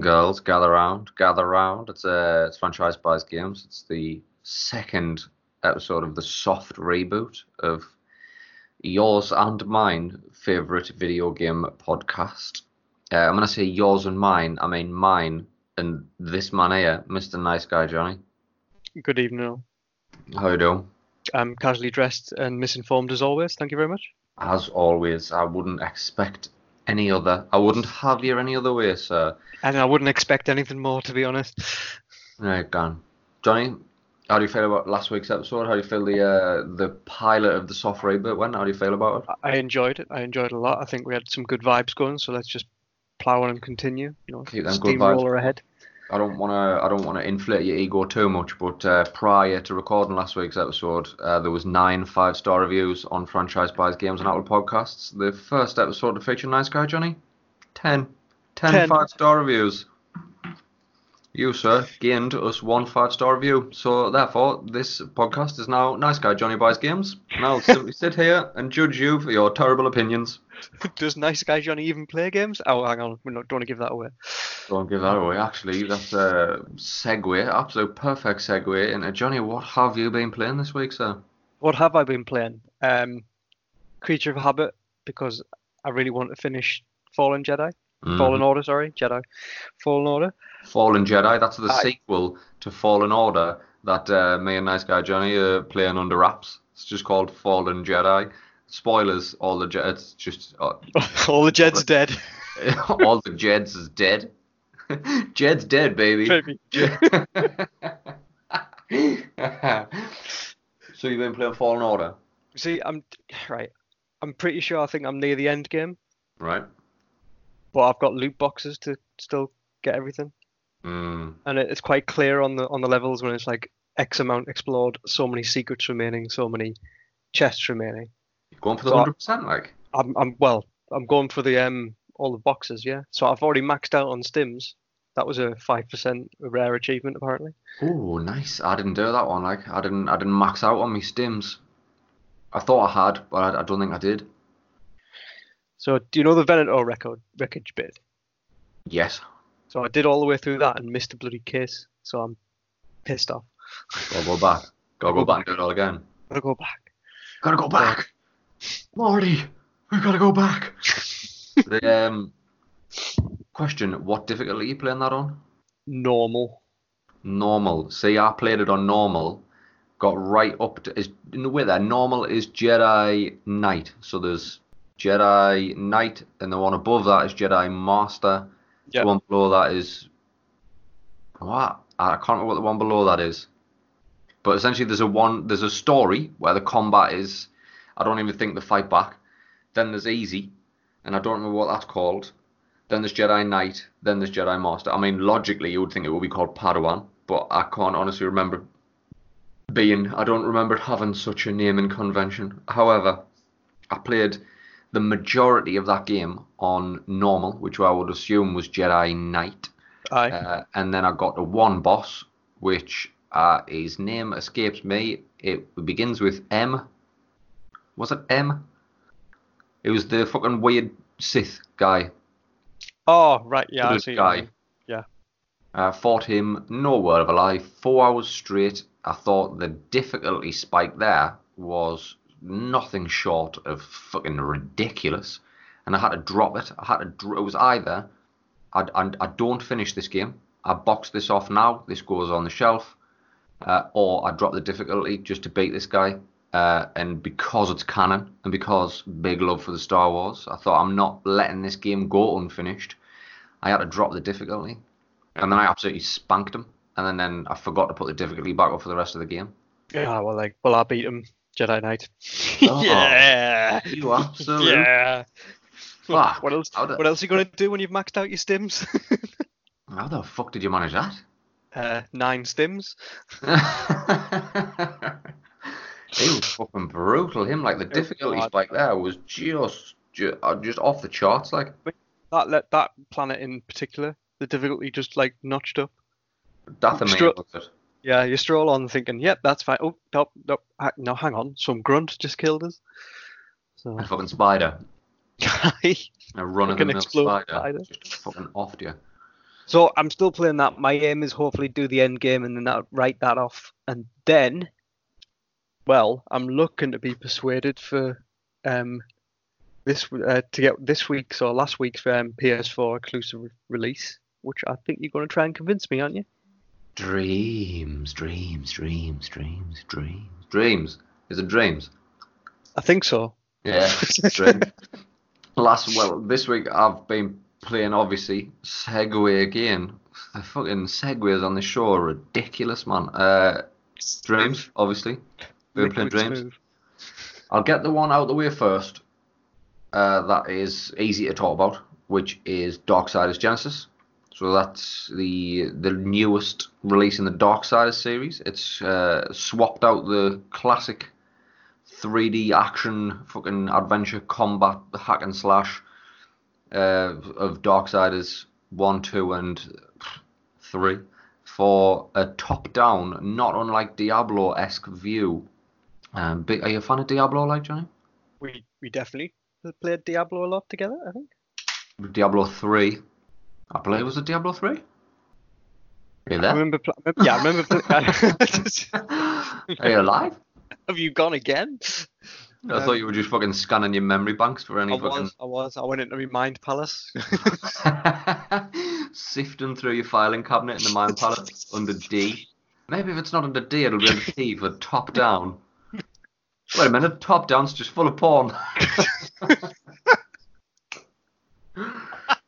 girls, and girls, gather round, gather round. It's uh, it's franchise buys games. It's the second episode of the soft reboot of yours and mine favorite video game podcast. Uh, I'm gonna say yours and mine. I mean mine and this man here, Mr. Nice Guy Johnny. Good evening. all. How you doing? I'm casually dressed and misinformed as always. Thank you very much. As always, I wouldn't expect any other. I wouldn't have you any other way, sir. And I wouldn't expect anything more, to be honest. Right, gone. Johnny, how do you feel about last week's episode? How do you feel the uh, the pilot of the soft reboot went? How do you feel about it? I enjoyed it. I enjoyed it a lot. I think we had some good vibes going, so let's just plow on and continue. You know, Keep them steamroller ahead. I don't want to. I don't want to inflate your ego too much, but uh, prior to recording last week's episode, uh, there was nine five-star reviews on franchise buys games and Apple Podcasts. The first episode to feature Nice Guy Johnny, ten. Ten, Ten. five-star reviews. You, sir, gained us one five-star review. So therefore, this podcast is now Nice Guy Johnny buys games. And I'll simply sit here and judge you for your terrible opinions. Does nice guy Johnny even play games? Oh, hang on. We don't want to give that away. Don't give that away. Actually, that's a segue, absolute perfect segue into Johnny. What have you been playing this week, sir? What have I been playing? Um, Creature of Habit, because I really want to finish Fallen Jedi. Mm. Fallen Order, sorry. Jedi. Fallen Order. Fallen Jedi. That's the Aye. sequel to Fallen Order that uh, me and Nice Guy Johnny are playing under wraps. It's just called Fallen Jedi. Spoilers, all the Je- it's just uh, All the Jed's dead. all the Jeds is dead. Jed's dead, baby. Baby. so you've been playing Fallen Order, See, I'm right. I'm pretty sure I think I'm near the end game, right? But I've got loot boxes to still get everything, Mm. and it, it's quite clear on the on the levels when it's like X amount explored, so many secrets remaining, so many chests remaining. Going for the So hundred percent, like. I'm I'm well, I'm going for the um all the boxes, yeah. So I've already maxed out on stims. That was a five percent rare achievement apparently. Oh, nice. I didn't do that one. Like, I didn't. I didn't max out on my stims. I thought I had, but I, I don't think I did. So do you know the Venator record wreckage bit? Yes. So I did all the way through that and missed a bloody kiss. So I'm pissed off. Gotta go back. Gotta go back and do it all again. Gotta go back. Gotta go back. Marty, we gotta go back. the um question: What difficulty are you playing that on? Normal. Normal. See, I played it on normal. Got right up to is in the way there. Normal is Jedi Knight. So there's Jedi Knight, and the one above that is Jedi Master. Yeah. The one below that is what? I can't remember what the one below that is. But essentially, there's a one. There's a story where the combat is. I don't even think the fight back. Then there's easy, and I don't remember what that's called. Then there's Jedi Knight. Then there's Jedi Master. I mean, logically, you would think it would be called Padawan, but I can't honestly remember being. I don't remember having such a naming convention. However, I played the majority of that game on normal, which I would assume was Jedi Knight. Aye. Uh, and then I got to one boss, which uh, his name escapes me. It begins with M. Was it M? It was the fucking weird Sith guy. oh right, yeah, I Buddhist see. guy. Yeah. Uh, fought him, no word of a lie, four hours straight. I thought the difficulty spike there was nothing short of fucking ridiculous, and I had to drop it. I had to. Dr- it was either I, I, I don't finish this game, I box this off now, this goes on the shelf, uh, or I drop the difficulty just to beat this guy. Uh, and because it's canon, and because big love for the Star Wars, I thought I'm not letting this game go unfinished. I had to drop the difficulty, and then I absolutely spanked him. And then, then I forgot to put the difficulty back up for the rest of the game. Yeah, well, like, well, I beat him, Jedi Knight. Oh. yeah. You absolute Yeah. fuck. What else? How the, What else are you gonna do when you've maxed out your stims? how the fuck did you manage that? uh, nine stims. he was fucking brutal. Him like the Oh, difficulty God. spike there was just ju- uh, just off the charts. Like That let that planet in particular, the difficulty just like notched up. Dathomir Stru- was it. Yeah, you stroll on thinking, yep, that's fine. Oh, no, no, ha- no, hang on, some grunt just killed us. So, A fucking spider. A run of the mill spider. spider. Just fucking offed you. So I'm still playing that. My aim is hopefully do the end game and then that, write that off, and then, well, I'm looking to be persuaded for um this uh, to get this week's or last week's um, PS4 exclusive re- release, which I think you're going to try and convince me, aren't you? Dreams, dreams, dreams, dreams, dreams, dreams. Is it dreams? I think so. Yeah, dreams. Last well, this week I've been playing obviously segue again. The fucking segues on the show are ridiculous, man. Uh, dreams, obviously. Been playing dreams. Smooth. I'll get the one out of the way first. Uh, that is easy to talk about, which is Darksiders Genesis. So that's the the newest release in the Dark Darksiders series. It's uh, swapped out the classic 3D action fucking adventure combat hack and slash uh, of Darksiders 1, 2, and 3 for a top down, not unlike Diablo esque view. Um, are you a fan of Diablo, like Johnny? We we definitely played Diablo a lot together. I think. Diablo 3. I believe it was a Diablo 3? Are you I remember. Pl- yeah, I remember. Pl- Are you alive? Have you gone again? I thought you were just fucking scanning your memory banks for any I fucking was. I was. I went into my mind palace. sifting through your filing cabinet in the Mind Palace under D. Maybe if it's not under D, it'll be under T for top down. Wait a minute, top down's just full of porn.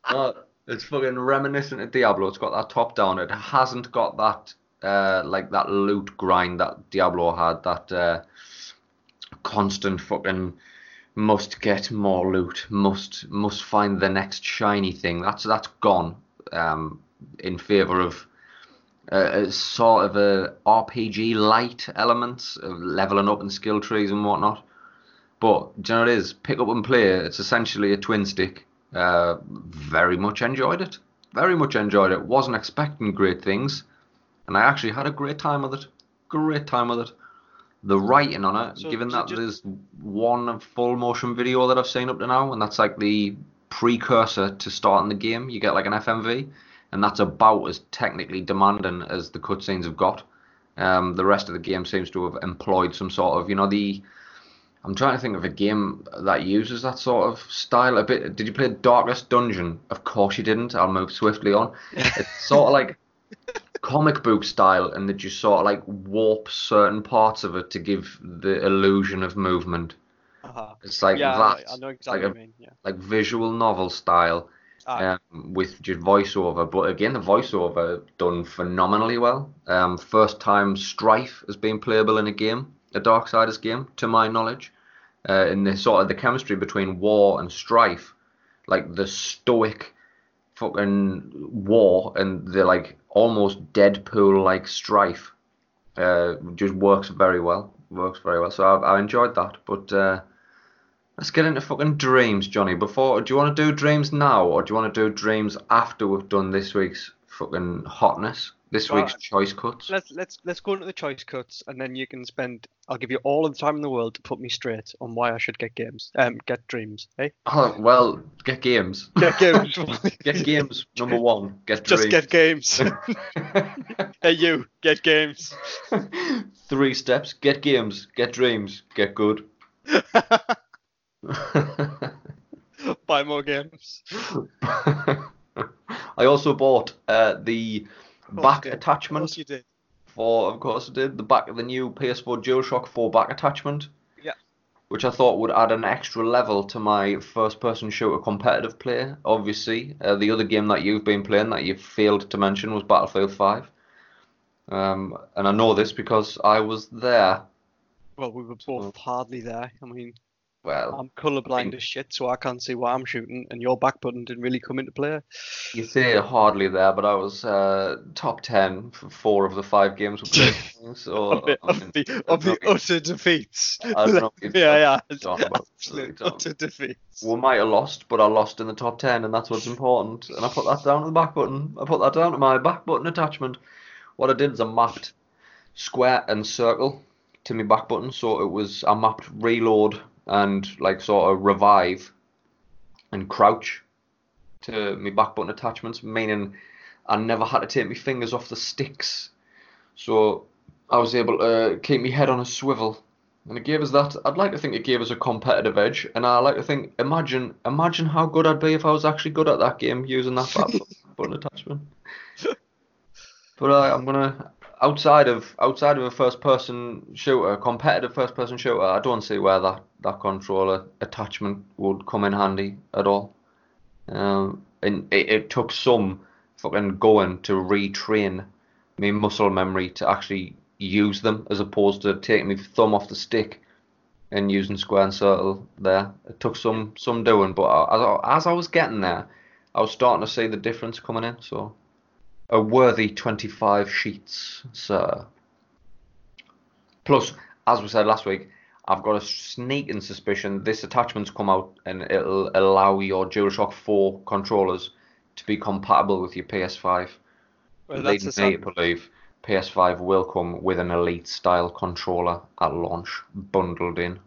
Uh, it's fucking reminiscent of Diablo. It's got that top down. It hasn't got that uh, like that loot grind that Diablo had. That uh, constant fucking must get more loot. Must must find the next shiny thing. That's that's gone. Um, in favor of uh, a sort of a RPG light elements of leveling up and skill trees and whatnot. But do you know what it is? Pick up and play. It's essentially a twin stick. Uh, very much enjoyed it. Very much enjoyed it. Wasn't expecting great things, and I actually had a great time with it. Great time with it. The writing on it, So- given so that just- there's one full motion video that I've seen up to now, and that's like the precursor to starting the game. You get like an FMV, and that's about as technically demanding as the cutscenes have got. Um, the rest of the game seems to have employed some sort of, you know, the. I'm trying to think of a game that uses that sort of style a bit. Did you play Darkest Dungeon? Of course you didn't. I'll move swiftly on. It's sort of like comic book style, and that you sort of like warp certain parts of it to give the illusion of movement. uh-huh. It's like yeah, that, I know exactly like what a- you mean. Yeah. like visual novel style Ah, um, with just voiceover. But again, the voiceover done phenomenally well. Um, first time Strife has been playable in a game, a Darksiders game, to my knowledge. Uh, in the sort of the chemistry between War and Strife, like the stoic fucking War and the like almost Deadpool like Strife, uh, just works very well. Works very well. So I, I enjoyed that. But uh, Let's get into fucking dreams, Johnny. Before, do you want to do dreams now, or do you want to do dreams after we've done this week's fucking hotness, this Well, week's choice cuts? let's let's let's go into the choice cuts, and then you can spend. I'll give you all the time in the world to put me straight on why I should get games. Um, get dreams. Hey, Oh, well, get games. get games. Get games. Number one. Get dreams. Just dreams. get games. hey, you get games. Three steps. Get games. Get dreams. Get good. Buy more games. I also bought uh, the back did. Of attachment course you did. for, of course, I did the back of the new PS4 DualShock 4 back attachment. Yeah. Which I thought would add an extra level to my first-person shooter competitive play. Obviously, uh, the other game that you've been playing that you failed to mention was Battlefield 5. Um, and I know this because I was there. Well, we were both hardly there. I mean, Well, I'm colourblind mean- as shit, so I can't see what I'm shooting, and your back button didn't really come into play. you say hardly there, but I was uh, top 10 for four of the five games we played. so, of the, I of the, of the utter defeats. I don't know what you're yeah, yeah. talking about. Absolute Don't. utter defeats. We might have lost, but I lost in the top 10, and that's what's important. And I put that down to the back button. I put that down to my back button attachment. What I did is I mapped square and circle to my back button, so it was I mapped reload and like sort of revive and crouch to my back button attachments, meaning I never had to take my fingers off the sticks. So I was able to keep my head on a swivel. And it gave us that. I'd like to think it gave us a competitive edge, and I like to think, imagine, imagine how good I'd be if I was actually good at that game using that button attachment. But uh, I'm gonna outside of outside of a first person shooter, competitive first person shooter, I don't see where that, that controller attachment would come in handy at all. Um, and it, it took some fucking going to retrain my muscle memory to actually use them as opposed to taking my thumb off the stick and using square and circle there. It took some some doing, but as, as I was getting there, I was starting to see the difference coming in. So a worthy 25 sheets, sir. Plus, as we said last week, I've got a sneaking suspicion this attachment's come out and it'll allow your DualShock 4 controllers to be compatible with your PS5. Well, Leading that's me a to believe PS5 will come with an Elite style controller at launch, bundled in.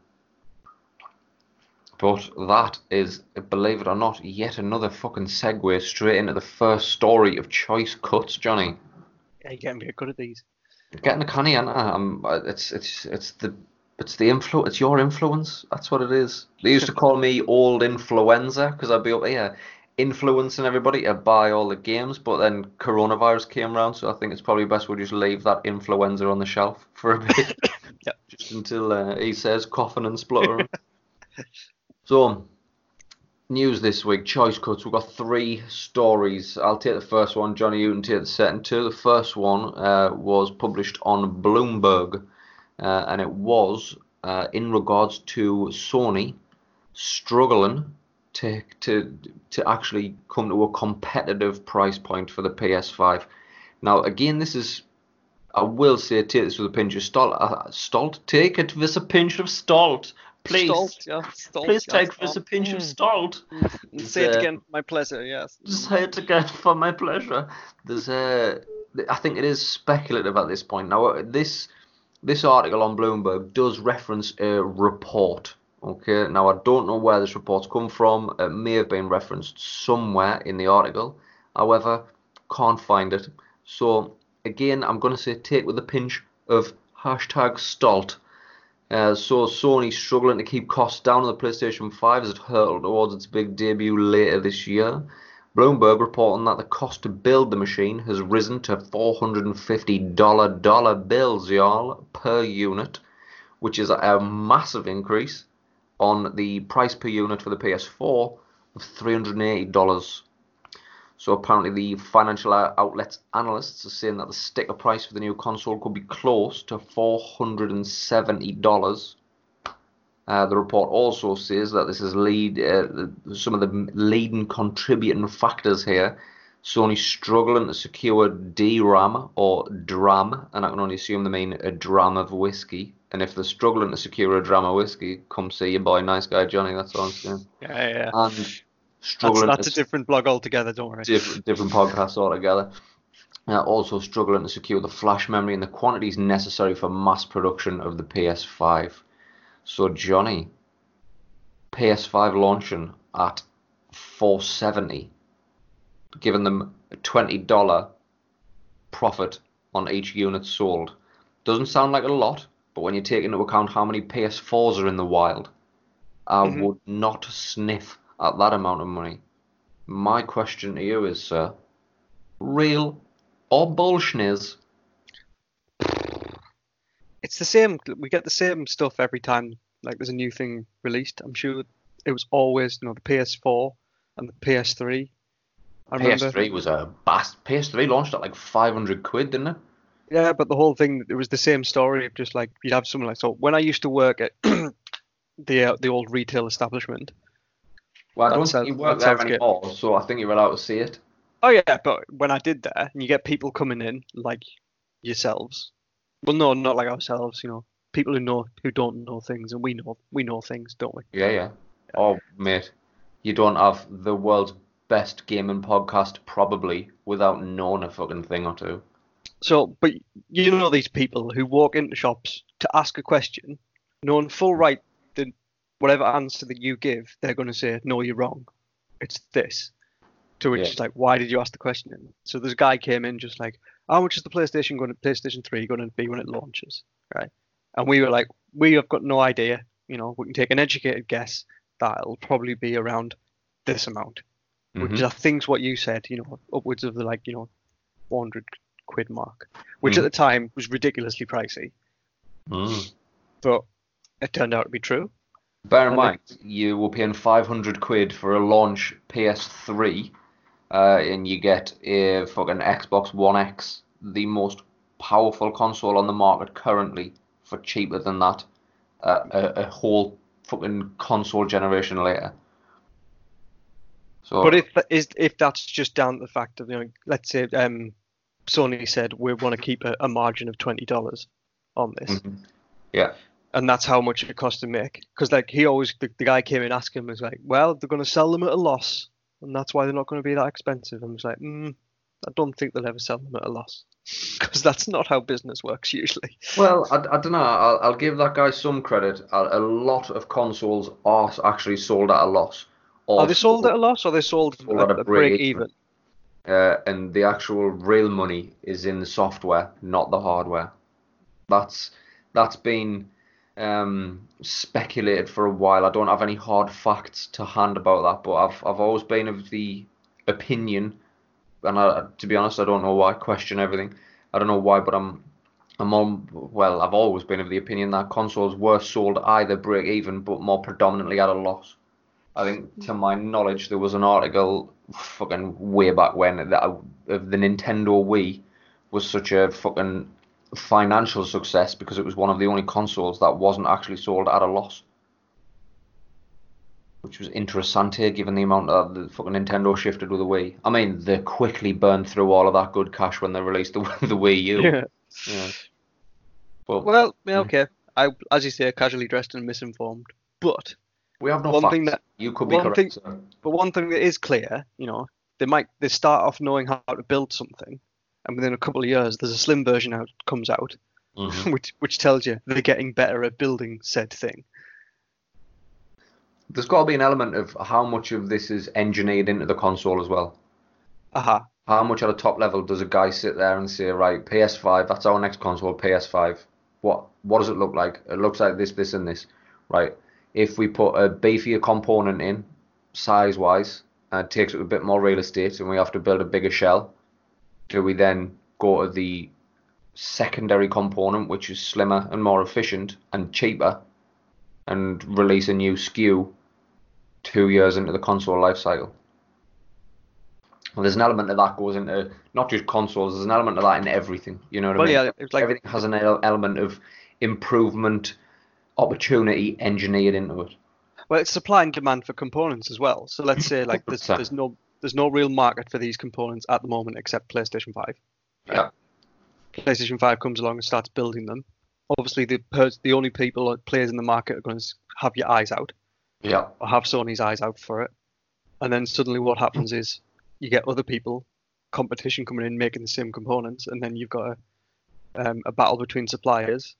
But that is, believe it or not, yet another fucking segue straight into the first story of Choice Cuts, Johnny. Yeah, you're getting very good at these. Getting a canny, and um, it's it's it's the it's the influ it's your influence. That's what it is. They used to call me old influenza because I'd be up here influencing everybody to buy all the games, but then coronavirus came around, so I think it's probably best we just leave that influenza on the shelf for a bit, Yep. just until uh, he says coughing and spluttering. so, news this week: choice cuts. We've got three stories. I'll take the first one. Johnny, can take the second two. The first one uh, was published on Bloomberg, uh, and it was uh, in regards to Sony struggling to to to actually come to a competitive price point for the PS5. Now, again, this is I will say take this with a pinch of salt. Uh, salt, take it with a pinch of salt, please. Stalt, yeah. Stalt, Please yeah, take it with a Stalt. pinch of Mm. salt. Say it again, my pleasure, yes. Say it again for my pleasure. There's a, I think it is speculative at this point. Now, uh, this this article on Bloomberg does reference a report. Okay, now I don't know where this report's come from. It may have been referenced somewhere in the article. However, can't find it. So again, I'm going to say take with a pinch of hashtag stalt. Uh, so Sony's struggling to keep costs down on the PlayStation 5 as it hurtled towards its big debut later this year. Bloomberg reporting that the cost to build the machine has risen to $450 bills, y'all, per unit, which is a massive increase on the price per unit for the PS4 of $380. So apparently the financial outlets analysts are saying that the sticker price for the new console could be close to $470. Uh, the report also says that this is lead uh, some of the leading contributing factors here. Sony struggling to secure a DRAM or DRAM, and I can only assume they mean a dram of whiskey. And if they're struggling to secure a dram of whiskey, come see your boy, nice guy Johnny. That's all I'm saying. Yeah, yeah. And struggling that's to a different blog altogether, don't worry. different, different podcasts altogether. Uh, also struggling to secure the flash memory and the quantities necessary for mass production of the PS5. So Johnny, PS5 launching at 470, giving them a $20 profit on each unit sold. Doesn't sound like a lot, but when you take into account how many PS4s are in the wild, I Mhm. would not sniff at that amount of money. My question to you is, sir, real or bullshniz? It's the same. We get the same stuff every time. Like there's a new thing released. I'm sure it was always, you know, the PS4 and the PS3. I remember. PS3 was a bast. PS3 launched at like 500 quid, didn't it? Yeah, but the whole thing, it was the same story of just like you'd have someone like so. When I used to work at the uh, the old retail establishment. Well, I That don't sounds- think you work that there sounds good. anymore, so I think you're allowed to see it. Oh yeah, but when I did that, and you get people coming in like yourselves. Well, no, not like ourselves. You know, people who know who don't know things, and we know we know things, don't we? Yeah, yeah. Oh, mate, you don't have the world's best gaming podcast probably without knowing a fucking thing or two. So, but you know these people who walk into shops to ask a question, knowing full right that whatever answer that you give, they're going to say, "No, you're wrong. It's this." To which Yeah. is like, why did you ask the question? So this guy came in just like, how much is the PlayStation going to PlayStation 3 going to be when it launches? Right. And we were like, we have got no idea. You know, we can take an educated guess that it'll probably be around this amount, which Mhm. I think's what you said, you know, upwards of the like, you know, 400 quid mark, which at Mhm. the time was ridiculously pricey, Mm. but it turned out to be true. Bear in mind, you were paying 500 quid for a launch PS3, uh, and you get a fucking Xbox One X, the most powerful console on the market currently, for cheaper than that, uh, a, a whole fucking console generation later. So, But if is if that's just down to the fact of you know, let's say um, Sony said we want to keep a, a margin of twenty dollars on this, Mhm. yeah, and that's how much it cost to make. Because like he always the, the guy came in asking him was like, well, they're going to sell them at a loss, and that's why they're not going to be that expensive. And I was like, mm, I don't think they'll ever sell them at a loss, because that's not how business works usually. Well, I, I don't know. I'll, I'll give that guy some credit. A, a lot of consoles are actually sold at a loss. or Are they sold at a loss or are they sold, Sold at at a a break break even? uh, and the actual real money is in the software, not the hardware. That's that's been um, speculated for a while. I don't have any hard facts to hand about that, but I've I've always been of the opinion, and I, to be honest, I don't know why. I Question everything. I don't know why, but I'm I'm on. Well, I've always been of the opinion that consoles were sold either break even, but more predominantly at a loss. I think, to my knowledge, there was an article fucking way back when that of the Nintendo Wii was such a fucking financial success because it was one of the only consoles that wasn't actually sold at a loss. Which was interessante given the amount that the fucking Nintendo shifted with the Wii. I mean, they quickly burned through all of that good cash when they released the, the Wii U. Yeah. Yeah. But Well, yeah, okay. I, as you say, casually dressed and misinformed. But we have no one facts. thing that- you could be one correct. thing- sir. But one thing that is clear, you know, they might they start off knowing how to build something, and within a couple of years, there's a slim version out comes out, Mhm. which which tells you they're getting better at building said thing. There's got to be an element of how much of this is engineered into the console as well. Uh-huh. How much at a top level does a guy sit there and say, right, PS5, that's our next console, PS5. What what does it look like? It looks like this, this, and this. Right. If we put a beefier component in, size wise, and it takes up a bit more real estate, and we have to build a bigger shell, do we then go to the secondary component, which is slimmer and more efficient and cheaper, and release a new SKU two years into the console lifecycle? Well, there's an element of that goes into not just consoles. There's an element of that in everything. You know what Well, I mean? yeah, it's like everything has an element of improvement, opportunity engineered into it. well, it's supply and demand for components as well. So let's say like there's there's no there's no real market for these components at the moment except PlayStation 5. Yeah. PlayStation 5 comes along and starts building them. Obviously, the pers- the only people players in the market are going to have your eyes out. Yeah. or have Sony's eyes out for it. And then suddenly what happens is you get other people, competition coming in making the same components, and then you've got a, um, a battle between suppliers,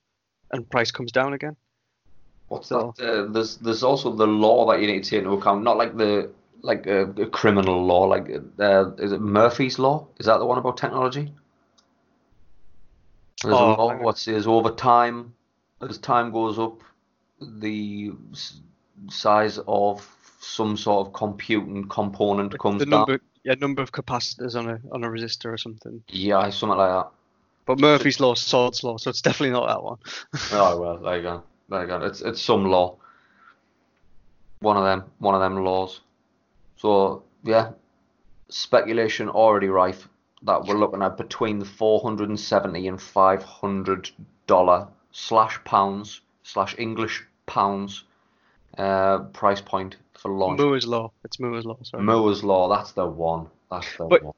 and price comes down again. What's So- that? Uh, there's there's also the law that you need to take into account. Not like the like a, a criminal law. Like uh, is it Murphy's law? Is that the one about technology? There's Oh, a law hang on. what says over time, as time goes up, the s- size of some sort of computing component comes the down. number, yeah, number of capacitors on a on a resistor or something. Yeah, something like that. But Murphy's law, Swords law, so it's definitely not that one. Oh well, there you go. There you go. It's it's some law. One of them, one of them laws. So yeah, speculation already rife that we're looking at between the 470 and 500 dollar slash pounds slash English pounds uh, price point for launch. Moore's law. It's Moore's law. Sorry. Moore's law. That's the one. That's the But- one.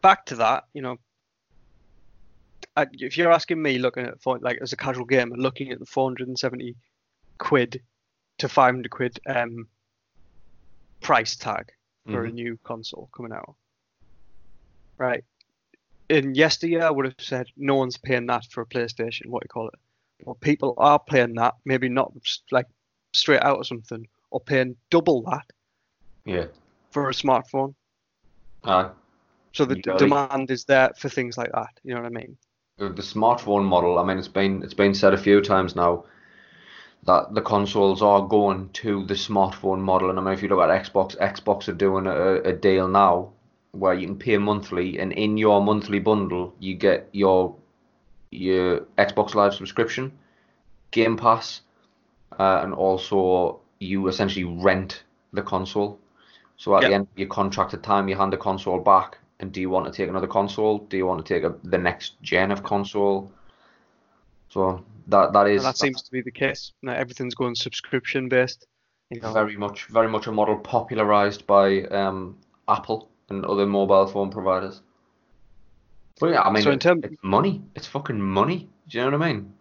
back to that, you know, if you're asking me, looking at like as a casual gamer, looking at the 470 quid to 500 quid um, price tag for a Mhm. new console coming out, right? In yesteryear, I would have said no one's paying that for a PlayStation. What do you call it? Well, people are paying that, maybe not like straight out or something, or paying double that Yeah. for a smartphone. Aye. So the d- demand is there for things like that. You know what I mean? the the smartphone model, I mean, it's been it's been said a few times now that the consoles are going to the smartphone model. And I mean, if you look at Xbox, Xbox are doing a, a deal now where you can pay monthly, and in your monthly bundle, you get your your Xbox Live subscription, Game Pass, uh, and also you essentially rent the console. So at Yep. the end of your contracted time, you hand the console back. And do you want to take another console? Do you want to take a, the next gen of console? So that that And that seems to be the case. Now everything's going subscription based. You know, very much very much a model popularized by um, Apple and other mobile phone providers. But yeah, I mean, So in term- it's money. It's fucking money. Do you know what I mean?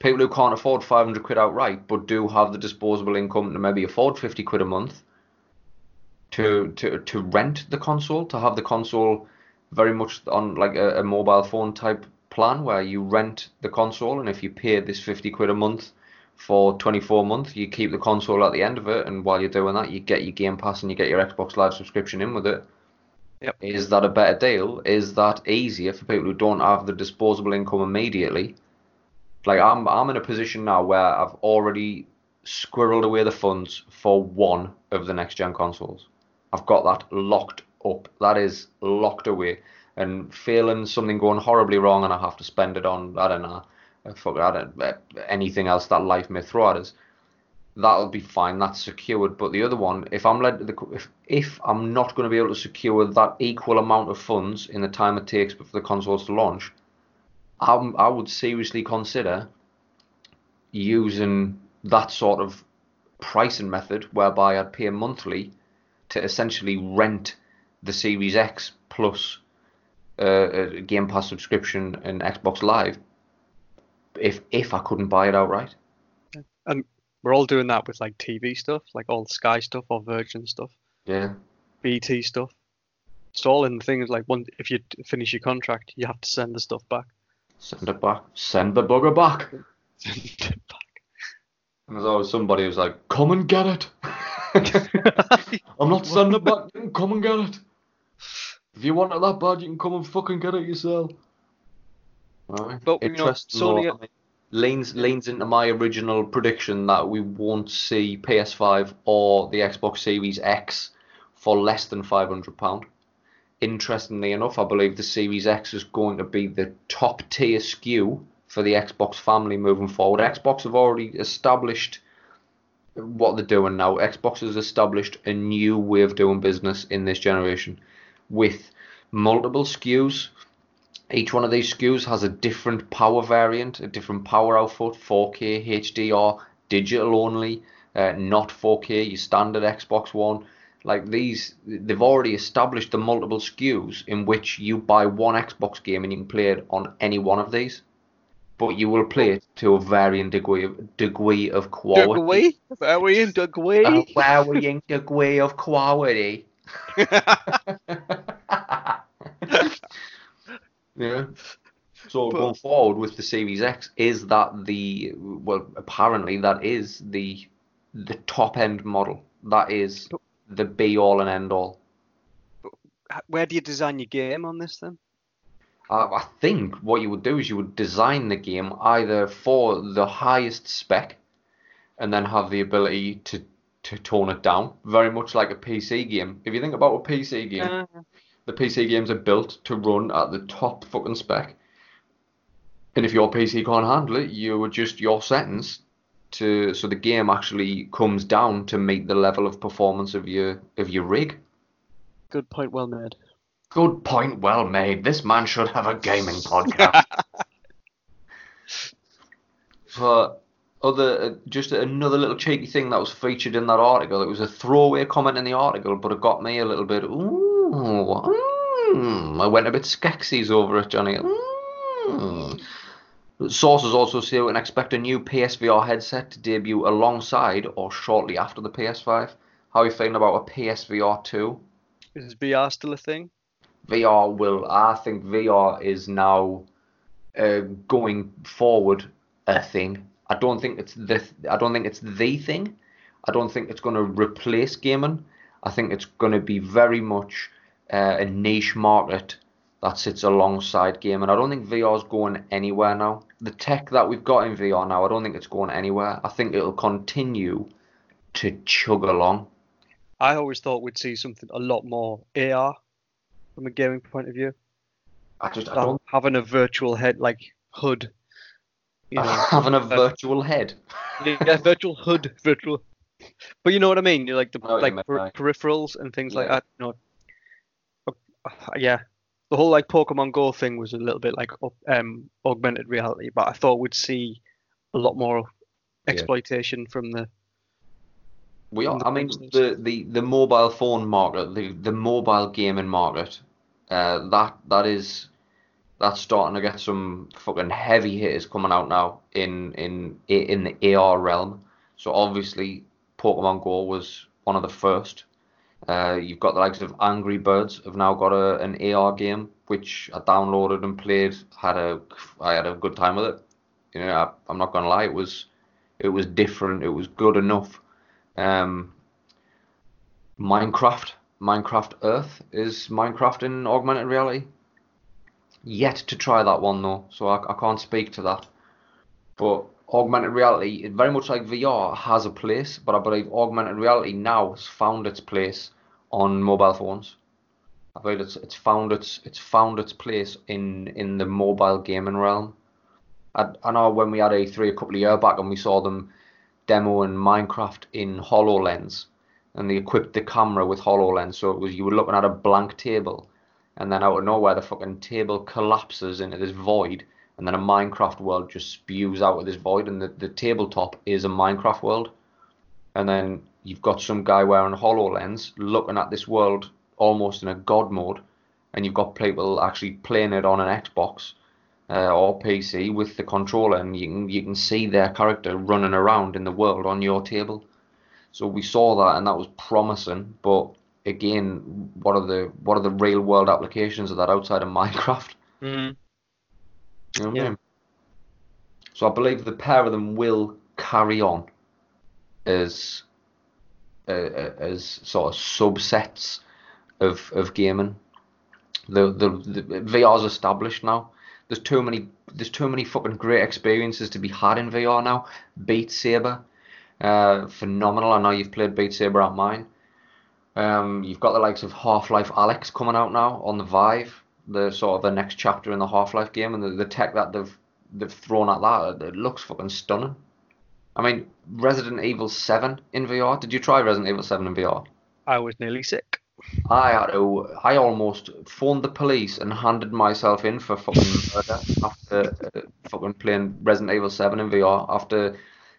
People who can't afford 500 quid outright, but do have the disposable income to maybe afford 50 quid a month to to to rent the console, to have the console very much on like a, a mobile phone type plan where you rent the console, and if you pay this 50 quid a month for 24 months, you keep the console at the end of it, and while you're doing that, you get your Game Pass and you get your Xbox Live subscription in with it. Yep. Is that a better deal? Is that easier for people who don't have the disposable income immediately? Like I'm, I'm in a position now where I've already squirreled away the funds for one of the next gen consoles. I've got that locked up. That is locked away. And failing something going horribly wrong, and I have to spend it on I don't know, uh, fuck, I don't, uh, anything else that life may throw at us. That'll be fine. That's secured. But the other one, if I'm led the, if if I'm not going to be able to secure that equal amount of funds in the time it takes for the consoles to launch, I'm, I would seriously consider using that sort of pricing method whereby I'd pay monthly to essentially rent the Series X plus uh, a Game Pass subscription and Xbox Live if if I couldn't buy it outright. and we're all doing that with like TV stuff, like all Sky stuff or Virgin stuff, Yeah. BT stuff. It's all in things like one. If you finish your contract, you have to send the stuff back. Send it back. Send the bugger back. Send it back. And there's always somebody who's like, come and get it. I'm not sending it back. Come and get it. If you want it that bad, you can come and fucking get it yourself. Alright. But, you know, Sony- leans leans into my original prediction that we won't see PS5 or the Xbox Series X for less than five hundred pound. Interestingly enough, I believe the Series X is going to be the top tier SKU for the Xbox family moving forward. Xbox have already established what they're doing now. Xbox has established a new way of doing business in this generation with multiple SKUs. Each one of these SKUs has a different power variant, a different power output, 4K, HDR, digital only, uh, not 4K, your standard Xbox One. Like these, they've already established the multiple SKUs in which you buy one Xbox game and you can play it on any one of these. But you will play it to a varying degree of degree of quality. We in Dugway? A varying degree of quality. yeah. So But- going forward with the Series X, is that the well? Apparently, that is the the top end model. That is But- the be all and end all. Where do you design your game on this then? I, I think what you would do is you would design the game either for the highest spec, and then have the ability to to tone it down, very much like a PC game. If you think about a PC game, Uh, the PC games are built to run at the top fucking spec. And if your PC can't handle it, you adjust your settings to so the game actually comes down to meet the level of performance of your of your rig. good point, well made. Good point, well made. This man should have a gaming podcast. For other, uh, just another little cheeky thing that was featured in that article. It was a throwaway comment in the article, but it got me a little bit. Ooh, mm, I went a bit skeksis over it, Johnny. Mm. Sources also say we can expect a new PSVR headset to debut alongside or shortly after the PS5. How are you feeling about a PSVR 2? Is VR still a thing? VR will. I think VR is now uh, going forward a thing. I don't think it's the. I don't think it's the thing. I don't think it's going to replace gaming. I think it's going to be very much uh, a niche market that sits alongside gaming. I don't think VR is going anywhere now. The tech that we've got in VR now, I don't think it's going anywhere. I think it'll continue to chug along. I always thought we'd see something a lot more AR from a gaming point of view. I just I don't having a virtual head like hood. You know, having a virtual head. yeah, virtual hood, virtual. But you know what I mean? You're like the I know what you like per- peripherals and things like that. You know, Uh, yeah, the whole like Pokemon Go thing was a little bit like um augmented reality, but I thought we'd see a lot more Yeah. exploitation from the. We are. The I mean, the, the, the mobile phone market, the, the mobile gaming market, uh, that that is that's starting to get some fucking heavy hitters coming out now in in in the AR realm. So obviously, Pokemon Go was one of the first. Uh, you've got the likes of Angry Birds have now got a, an AR game which I downloaded and played. Had a I had a good time with it. You know, I, I'm not gonna lie, it was it was different. It was good enough. Um, Minecraft, Minecraft Earth is Minecraft in augmented reality. Yet to try that one though, so I, I can't speak to that. But augmented reality, it very much like VR, has a place, but I believe augmented reality now has found its place on mobile phones. I believe it's it's found its it's found its place in in the mobile gaming realm. I, I know when we had E3 a couple of years back and we saw them demoing Minecraft in HoloLens, and they equipped the camera with HoloLens, so it was you were looking at a blank table, and then out of nowhere the fucking table collapses into this void, and then a Minecraft world just spews out of this void, and the, the tabletop is a Minecraft world, and then you've got some guy wearing HoloLens looking at this world almost in a god mode, and you've got people actually playing it on an Xbox uh, or PC with the controller, and you can you can see their character running around in the world on your table. So we saw that, and that was promising. But again, what are the what are the real world applications of that outside of Minecraft? Mm. You know what I mean? So I believe the pair of them will carry on as uh, uh, as sort of subsets of of gaming. The the, the VR's established now. There's too many there's too many fucking great experiences to be had in VR now. Beat Saber, uh, phenomenal. I know you've played Beat Saber at mine. Um, you've got the likes of Half-Life Alyx coming out now on the Vive, the sort of the next chapter in the Half-Life game, and the, the tech that they've they've thrown at that, it looks fucking stunning. I mean, Resident Evil 7 in VR. Did you try Resident Evil 7 in VR? I was nearly sick. I had to, I almost phoned the police and handed myself in for fucking murder after uh, fucking playing Resident Evil 7 in VR. After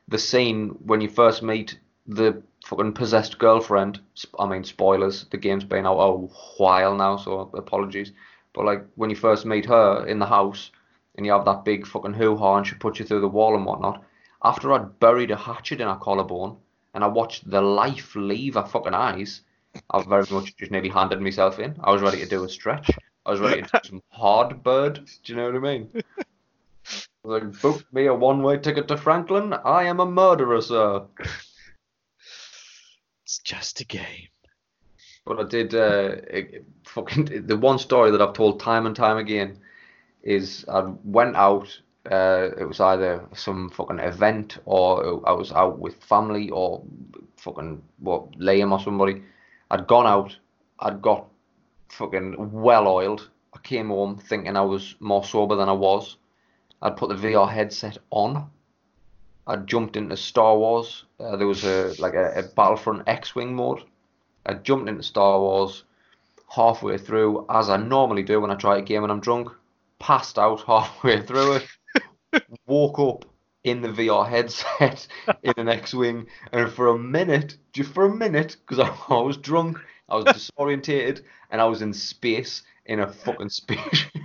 the scene when you first meet the fucking possessed girlfriend. I mean, spoilers. The game's been out a while now, so apologies. But like when you first meet her in the house, and you have that big fucking hoo-ha, and she puts you through the wall and whatnot. After I'd buried a hatchet in her collarbone, and I watched the life leave her fucking eyes, I very much just nearly handed myself in. I was ready to do a stretch. I was ready to do some hard bird. Do you know what I mean? Like, book me a one-way ticket to Franklin. I am a murderer, sir. It's just a game. But I did uh, it- fucking the one story that I've told time and time again is I went out. Uh, it was either some fucking event or I was out with family or fucking what Liam or somebody. I'd gone out. I'd got fucking well oiled. I came home thinking I was more sober than I was. I'd put the VR headset on. I jumped into Star Wars. Uh, there was a like a, a Battlefront X-wing mode. I jumped into Star Wars halfway through, as I normally do when I try a game and I'm drunk. Passed out halfway through it. woke up in the VR headset in an X-wing, and for a minute, just for a minute, because I, I was drunk, I was disorientated, and I was in space in a fucking spaceship.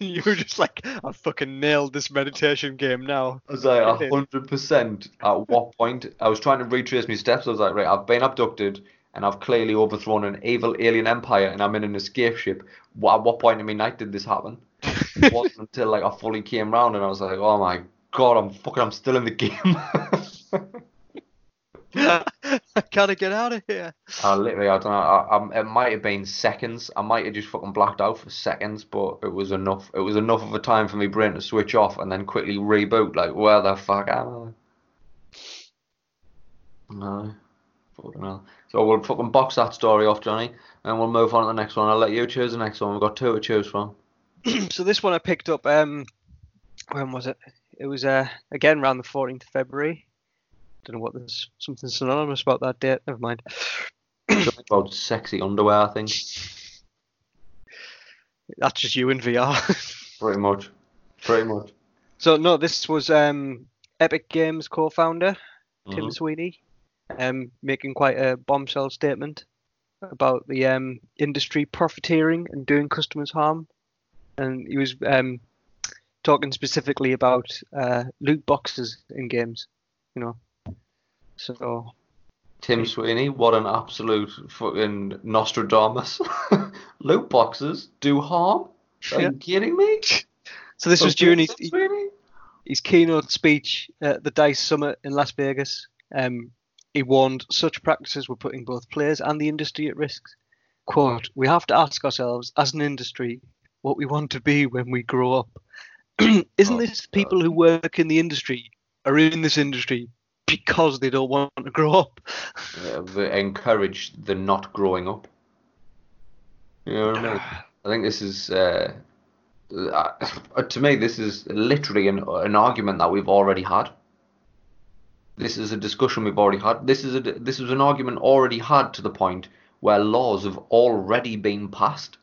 You were just like, I fucking nailed this meditation game now. I was like a hundred percent. At what point I was trying to retrace my steps. I was like, right, I've been abducted and I've clearly overthrown an evil alien empire, and I'm in an escape ship. At what point in my night did this happen? It wasn't until like I fully came round, and I was like, oh my god, I'm fucking, I'm still in the game. I gotta get out of here. I literally, I don't know. I, I, it might have been seconds. I might have just fucking blacked out for seconds, but it was enough. It was enough of a time for me brain to switch off and then quickly reboot. Like, where the fuck am I? No, fucking hell. So we'll fucking box that story off, Johnny, and we'll move on to the next one. I'll let you choose the next one. We've got two to choose from. so this one I picked up. Um, when was it? It was uh again around the 14th of February. Don't know what there's something synonymous about that date. Never mind. Something about sexy underwear, I think. That's just you in VR. Pretty much. Pretty much. so no, this was um Epic Games co-founder Tim Mhm. Sweeney, um making quite a bombshell statement about the um industry profiteering and doing customers harm, and he was um talking specifically about uh, loot boxes in games, you know. So Tim Sweeney, what an absolute fucking Nostradamus. Loot boxes do harm? Are Yeah. you kidding me? so this was during his, his keynote speech at the DICE Summit in Las Vegas. Um, he warned such practices were putting both players and the industry at risk. Quote, we have to ask ourselves as an industry what we want to be when we grow up. Isn't Oh, this people who work in the industry are in this industry because they don't want to grow up? They encourage the not growing up. You know what I mean? I think this is, uh, uh, to me, this is literally an, an argument that we've already had. This is a discussion we've already had. This is a this is an argument already had to the point where laws have already been passed.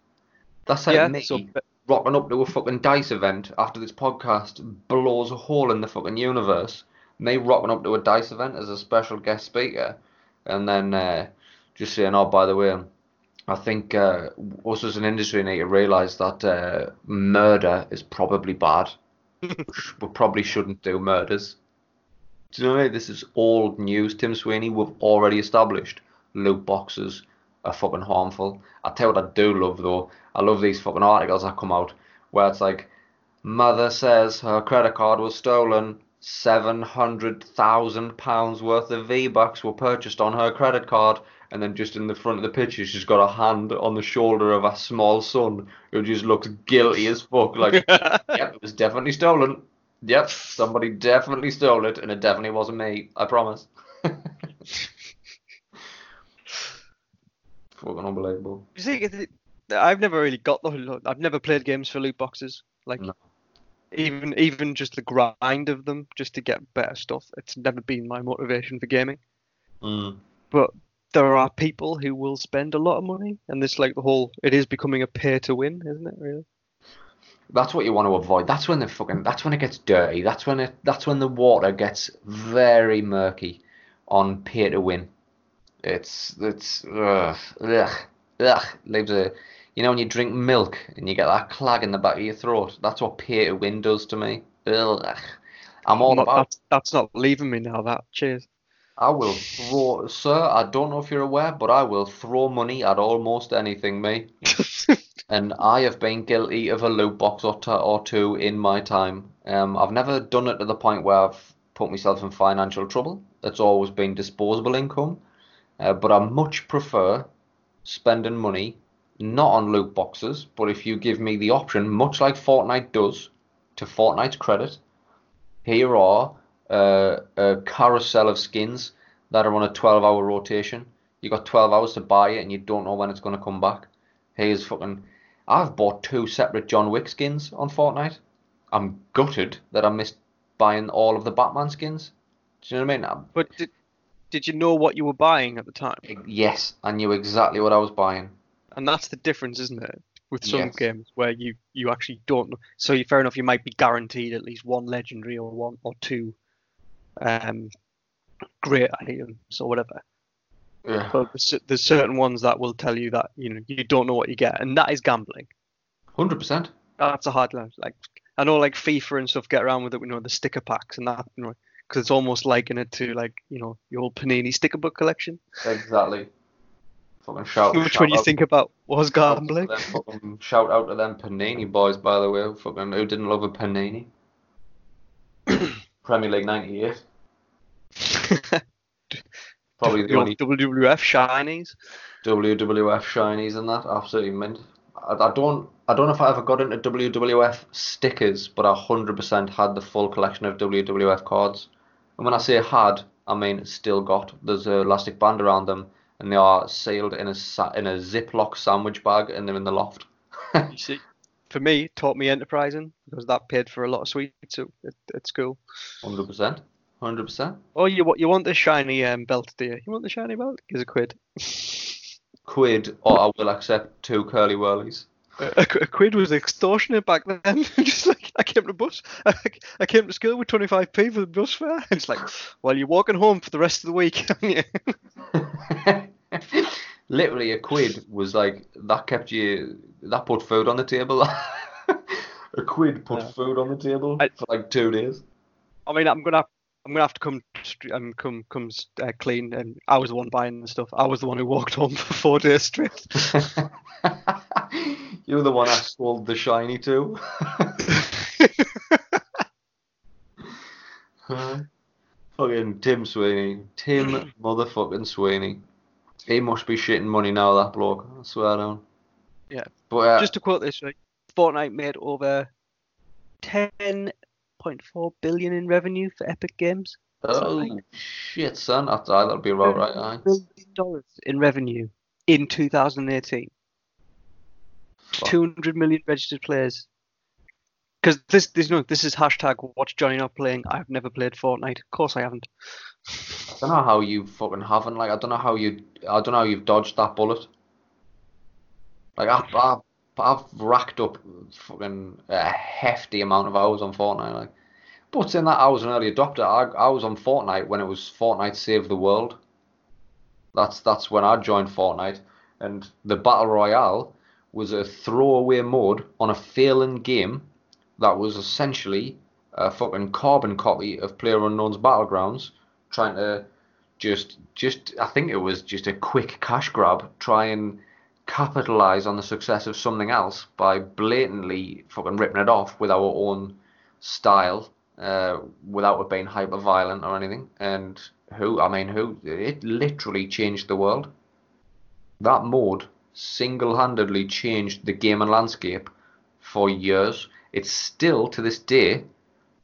That's like yeah, me so rocking up to a fucking dice event after this podcast blows a hole in the fucking universe. Me rocking up to a dice event as a special guest speaker, and then uh, just saying, "Oh, by the way, I think uh, us as an industry need to realise that uh, murder is probably bad. we probably shouldn't do murders." Do you know what I mean? This is old news, Tim Sweeney. We've already established loot boxes are fucking harmful. I tell you what I do love though. I love these fucking articles that come out where it's like, mother says her credit card was stolen. Seven hundred thousand pounds worth of V Bucks were purchased on her credit card, and then just in the front of the picture, she's got a hand on the shoulder of a small son who just looks guilty as fuck. Like, yep, it was definitely stolen. Yep, somebody definitely stole it, and it definitely wasn't me. I promise. Fucking unbelievable. You see, I've never really got the. I've never played games for loot boxes. Like No. Even even just the grind of them, just to get better stuff. It's never been my motivation for gaming. Mm. But there are people who will spend a lot of money, and this like the whole. It is becoming a pay to win, isn't it? Really? That's what you want to avoid. That's when the fucking. That's when it gets dirty. That's when it. That's when the water gets very murky on pay to win. It's it's ugh, ugh, ugh, leaves a. You know when you drink milk and you get that clag in the back of your throat. That's what pay to win does to me. Ugh. I'm all Not- about. that's, that's not leaving me now. That cheers. I will throw, sir. I don't know if you're aware, but I will throw money at almost anything, me. And I have been guilty of a loot box or, t- or two in my time. Um, I've never done it to the point where I've put myself in financial trouble. It's always been disposable income. Uh, but I much prefer spending money not on loot boxes, but if you give me the option, much like Fortnite does, to Fortnite's credit, here are uh, a carousel of skins that are on a 12 hour rotation. You got 12 hours to buy it and you don't know when it's going to come back. Here's fucking. I've bought two separate John Wick skins on Fortnite. I'm gutted that I missed buying all of the Batman skins. Do you know what I mean? I'm- But did, did you know what you were buying at the time? yes, I knew exactly what I was buying. And that's the difference, isn't it? With some Yes. games where you, you actually don't know. So you, fair enough, you might be guaranteed at least one legendary or one or two um, great items or whatever. Ugh. But there's, there's certain ones that will tell you that you know you don't know what you get, and that is gambling. 100%. That's a hard line. Like I know, like FIFA and stuff get around with it. You know the sticker packs and that, you know, because it's almost liking it to like you know your old Panini sticker book collection, Exactly. Fucking shout. which shout when you out- think about was shout out to gambling. fucking- Shout out to them Panini boys, by the way. who Fucking who didn't love a Panini? Premier League '98. Probably the The only WWF shinies. WWF shinies and that. Absolutely mint. I, I don't I don't know if I ever got into WWF stickers, but I hundred percent had the full collection of WWF cards. And when I say had, I mean still got. There's a elastic band around them, and they are sealed in a sa- in a Ziploc sandwich bag, and they're in the loft. You see, for me, taught me enterprising because that paid for a lot of sweets at, at, school. Hundred percent. Hundred percent. Oh, you want you want the shiny um, belt, do you? You want the shiny belt? Gives a quid. Quid, or I will accept two curly whirlies. A, a quid was extortionate back then. Just like I came to bus, I, I came to school with 25p for the bus fare. It's like, well, you're walking home for the rest of the week. aren't you? Literally, a quid was like that kept you that put food on the table. a quid put Yeah. food on the table I- for like two days. I mean, I'm gonna I'm gonna have to come um, come come uh, clean. And I was the one buying the stuff. I was the one who walked home for four days straight. You're the one I sold the shiny to. Fucking Tim Sweeney. Tim motherfucking Sweeney. He must be shitting money now, that bloke. I swear down. Yeah. But uh, Just to quote this, right? Fortnite made over 10.4 billion in revenue for Epic Games. oh shit, son. That's, aye, that'll be about right. Aye. Billion dollars in revenue in 2018. Fuck. 200 million registered players. Because this, this, no, this is hashtag watch Johnny not playing. I've never played Fortnite. Of course I haven't. I don't know how you fucking haven't. Like, I don't know how you. I don't know how you've dodged that bullet. Like, I, I, I've racked up fucking a hefty amount of hours on Fortnite. Like, but in that, I was an early adopter. I, I was on Fortnite when it was Fortnite Save the World. That's that's when I joined Fortnite, and the battle royale was a throwaway mode on a failing game that was essentially a fucking carbon copy of Player Unknown's Battlegrounds, trying to just just I think it was just a quick cash grab, try and capitalize on the success of something else by blatantly fucking ripping it off with our own style, uh, without it being hyper violent or anything. And who I mean who it literally changed the world. That mode single-handedly changed the gaming landscape for years. It's still to this day,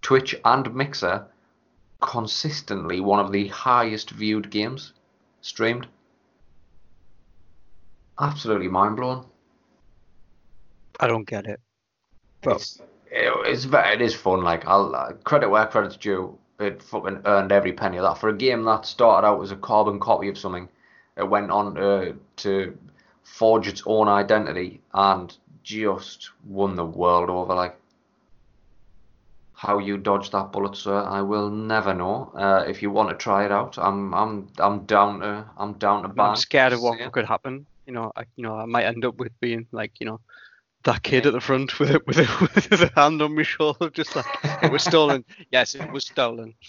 Twitch and Mixer consistently one of the highest viewed games streamed. Absolutely mind blown. I don't get it. Well- It's, it's it is fun. Like I'll uh, credit where credit's due. It fucking earned every penny of that for a game that started out as a carbon copy of something. It went on to to forge its own identity and just won the world over. Like how you dodged that bullet, sir, I will never know. Uh, if you want to try it out, I'm I'm I'm down to I'm down to I'm scared of what Yeah. could happen. You know, I, you know, I might end up with being like, you know, that kid at the front with a, with a, with a hand on my shoulder, just like it was stolen. yes, it was stolen.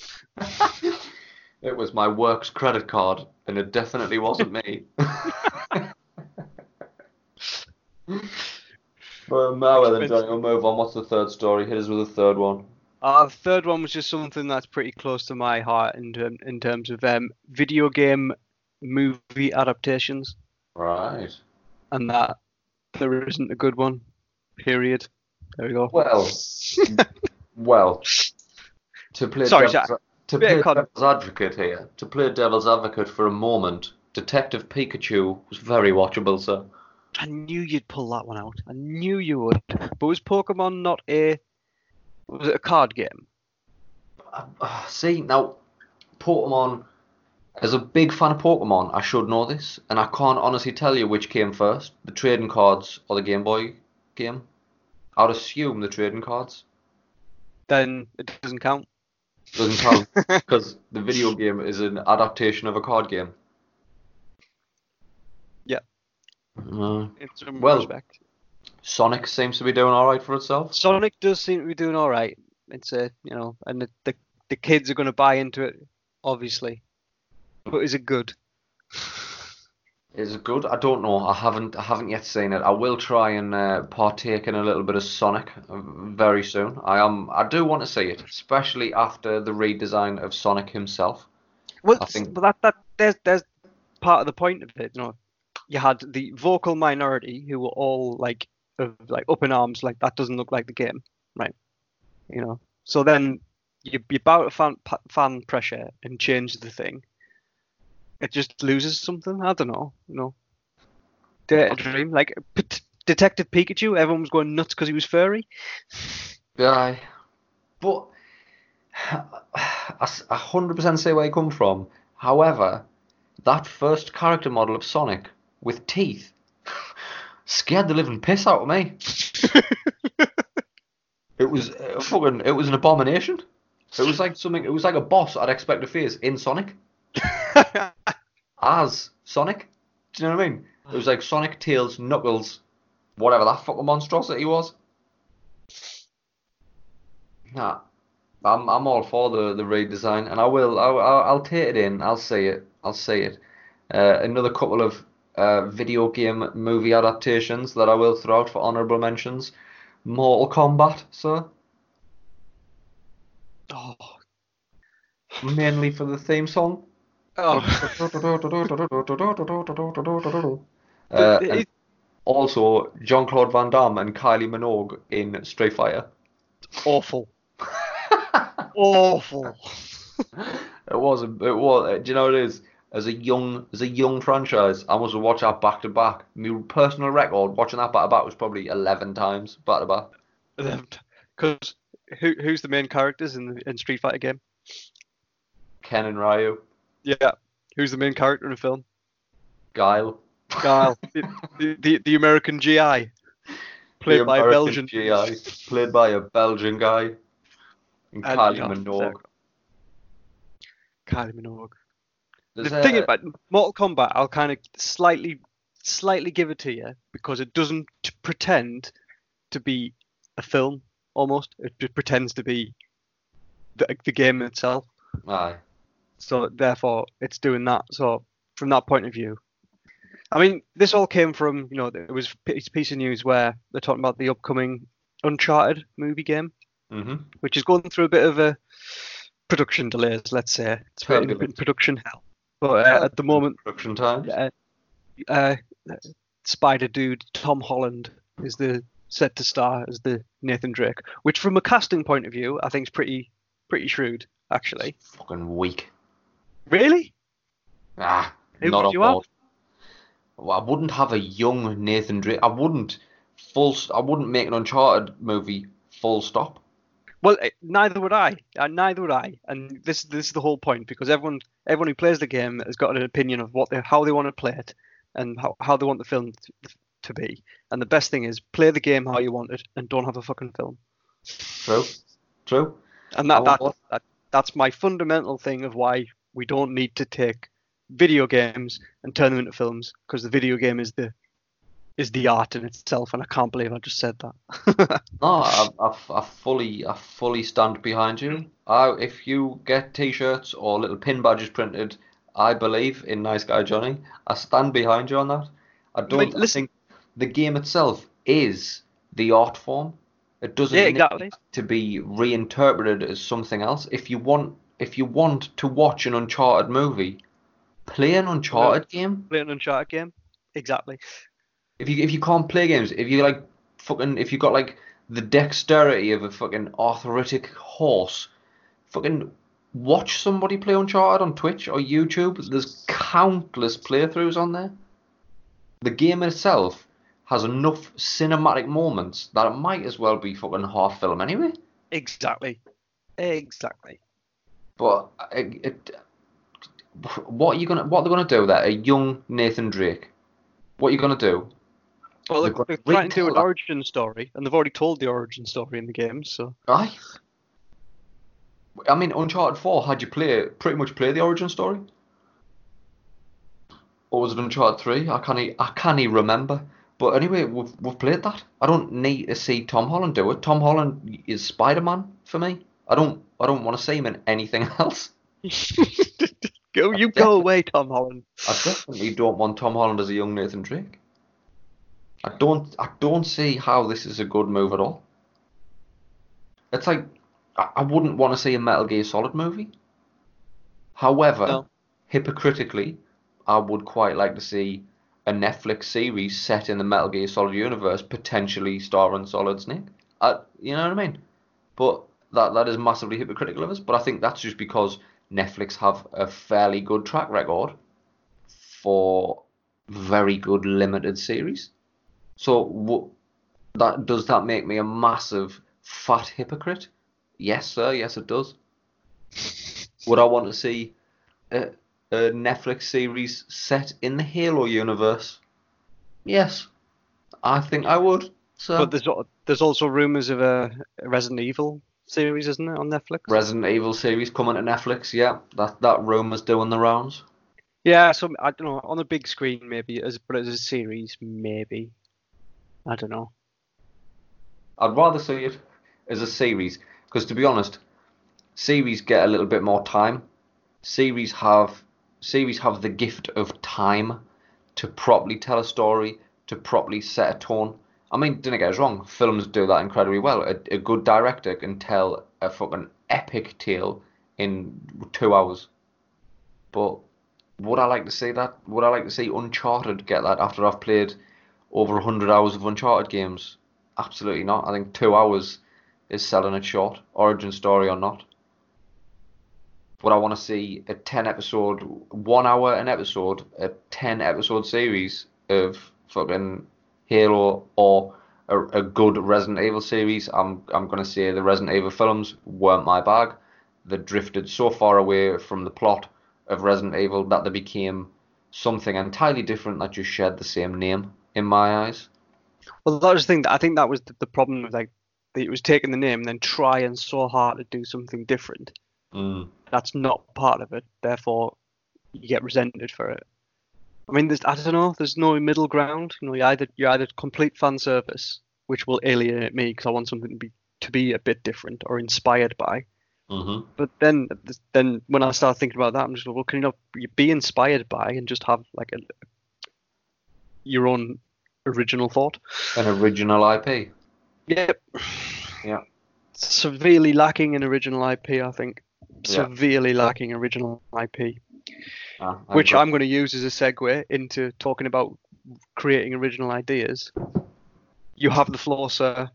It was my works credit card, and it definitely wasn't me. But now then, we'll move on. What's the third story? Hit us with the third one. Uh, the third one was just something that's pretty close to my heart in term, in terms of um, video game movie adaptations, Right. and that there isn't a good one. Period. There we go. Well, well. To play Sorry, devil's, Jack. to play devil's advocate here, to play devil's advocate for a moment, Detective Pikachu was very watchable, sir. I knew you'd pull that one out. I knew you would. But was Pokemon not a was it a card game? Uh, see now, Pokemon. As a big fan of Pokemon, I should know this, and I can't honestly tell you which came first, the trading cards or the Game Boy game. I'd assume the trading cards Then it doesn't count. doesn't count because the video game is an adaptation of a card game. Yeah. Uh, In some Well- respect. Sonic seems to be doing all right for itself. Sonic does seem to be doing all right. It's a you know, and the the, the kids are going to buy into it, obviously. But is it good? Is it good? I don't know. I haven't. I haven't yet seen it. I will try and uh, partake in a little bit of Sonic uh, very soon. I am. I do want to see it, especially after the redesign of Sonic himself. Well, I think- but that that there's there's part of the point of it. You know, you had the vocal minority who were all like of, like up in arms, like that doesn't look like the game, right? You know, so then you you bow to fan fan pressure and change the thing. It just loses something. I don't know. You know, Dare to dream like P- Detective Pikachu. Everyone was going nuts because he was furry. Yeah, But I hundred percent say where you come from. However, that first character model of Sonic with teeth scared the living piss out of me. It was uh, fucking. It was an abomination. It was like something. It was like a boss I'd expect to face in Sonic as Sonic. Do you know what I mean? It was like Sonic, Tails, Knuckles, whatever that fucking monstrosity was. Nah, I'm I'm all for the the redesign, and I will. I'll, I'll, I'll take it in. I'll say it. I'll say it. Uh, another couple of uh, video game movie adaptations that I will throw out for honorable mentions. Mortal Kombat, sir. oh, Mainly for the theme song. oh. Uh, it- also Jean Claude Van Damme and Kylie Minogue in Street Fighter. awful, awful. It was. a- It was. Do you know what it is? As a young, as a young franchise, I must have watched that back to back. My personal record watching that back to back was probably eleven times back to back. Because who who's the main characters in the in Street Fighter game? Ken and Ryu, Yeah, who's the main character in the film? Guile, Guile, the, the, the American GI, played the by a American Belgian. GI, played by a Belgian guy, and And, Kylie Minogue. Kylie Minogue. There's the thing about Mortal Kombat, I'll kind of slightly, slightly give it to you because it doesn't pretend to be a film. Almost, it pretends to be the, the game itself. aye, So therefore, it's doing that. So from that point of view, I mean, this all came from you know it was a piece of news where they're talking about the upcoming Uncharted movie game, hmm which is going through a bit of a production delays. Let's say it's in production hell. But uh, at the moment, production times. uh, uh, Spider Dude Tom Holland is the set to star as the Nathan Drake, which from a casting point of view, I think is pretty pretty shrewd actually. Fucking weak. Really? Ah, Who not on board. Well, I wouldn't have a young Nathan Drake. I wouldn't full. I wouldn't make an Uncharted movie. Full stop. Well, eh, neither would I. Uh, neither would I. And this this is the whole point because everyone everyone who plays the game has got an opinion of what they how they want to play it and how, how they want the film t- to be. And the best thing is play the game how you want it and don't have a fucking film. True. True. And that, that, that that's my fundamental thing of why we don't need to take video games and turn them into films because the video game is the is the art in itself and I can't believe I just said that. No, I, I, I fully, I fully stand behind you. I, if you get T-shirts or little pin badges printed, I believe in Nice Guy Johnny. I stand behind you on that. I don't. I listen- think the game itself is the art form. It doesn't Yeah, need to be reinterpreted as something else. If you want, if you want to watch an Uncharted movie, play an Uncharted game. play an Uncharted game. Exactly. If you if you can't play games, if you like fucking if you got like the dexterity of a fucking arthritic horse, fucking watch somebody play Uncharted on Twitch or YouTube. There's countless playthroughs on there. The game itself has enough cinematic moments that it might as well be fucking half film anyway. Exactly. Exactly. But uh, it, it, what are you gonna what they're gonna do there? A young Nathan Drake. What are you gonna do? Well, they're, they're trying to do an origin story, and they've already told the origin story in the game. So Aye. I mean, Uncharted 4, had you play pretty much play the origin story? Or was it Uncharted 3? I can't I can't even remember. But anyway, we've we've played that. I don't need to see Tom Holland do it. Tom Holland is Spider-Man for me. I don't I don't want to see him in anything else. go, you go away, Tom Holland. I definitely don't want Tom Holland as a young Nathan Drake. I don't I don't see how this is a good move at all. It's like I, I wouldn't want to see a Metal Gear Solid movie. However, No. hypocritically, I would quite like to see a Netflix series set in the Metal Gear Solid universe, potentially starring Solid Snake. I, you know what I mean? But that that is massively hypocritical of us. But I think that's just because Netflix have a fairly good track record for very good limited series. So w- that does that make me a massive fat hypocrite? Yes, sir. Yes, it does. Would I want to see a, a Netflix series set in the Halo universe? Yes, I think I would. So But there's there's also rumors of a a Resident Evil series, isn't it, on Netflix? Resident Evil series coming to Netflix. Yeah, that that rumor's doing the rounds. Yeah, so I don't know on the big screen maybe, as but as a series maybe. I don't know. I'd rather see it as a series because, to be honest, series get a little bit more time. Series have series have the gift of time to properly tell a story, to properly set a tone. I mean, don't get us wrong, films do that incredibly well. A, a good director can tell a fucking epic tale in two hours. But would I like to see that? Would I like to see Uncharted get that after I've played over 100 hours of Uncharted games? Absolutely not. I think two hours is selling it short, origin story or not. Would I want to see a 10 episode, one hour an episode, a 10 episode series of fucking Halo or a, a good Resident Evil series? I'm I'm gonna say the Resident Evil films weren't my bag. They drifted so far away from the plot of Resident Evil that they became something entirely different that just shared the same name in my eyes. Well, that was the thing. That I think that was the, the problem with like that it was taking the name and then trying so hard to do something different. Mm. That's not part of it. Therefore, you get resented for it. I mean, there's I don't know. There's no middle ground. You know, you either you're either complete fan service, which will alienate me because I want something to be to be a bit different or inspired by. Mm-hmm. But then, then when I start thinking about that, I'm just like, well, can you not be inspired by and just have like a your own original thought? An original IP. Yep. Yeah. Severely lacking in original IP, I think. Yeah. Severely lacking original IP, Ah, I which. I'm going to use as a segue into talking about creating original ideas. You have the floor, sir.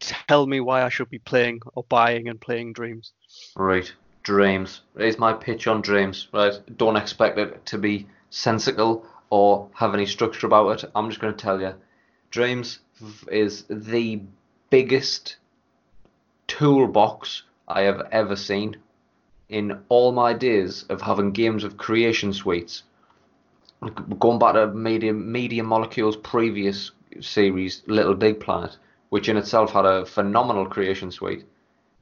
Tell me why I should be playing or buying and playing Dreams. Right, Dreams. Here's my pitch on Dreams. Right, don't expect it to be sensical or have any structure about it. I'm just going to tell you, Dreams is the biggest toolbox I have ever seen in all my days of having games of creation suites. Going back to Media, Media Molecule's previous series, Little Big Planet, which in itself had a phenomenal creation suite.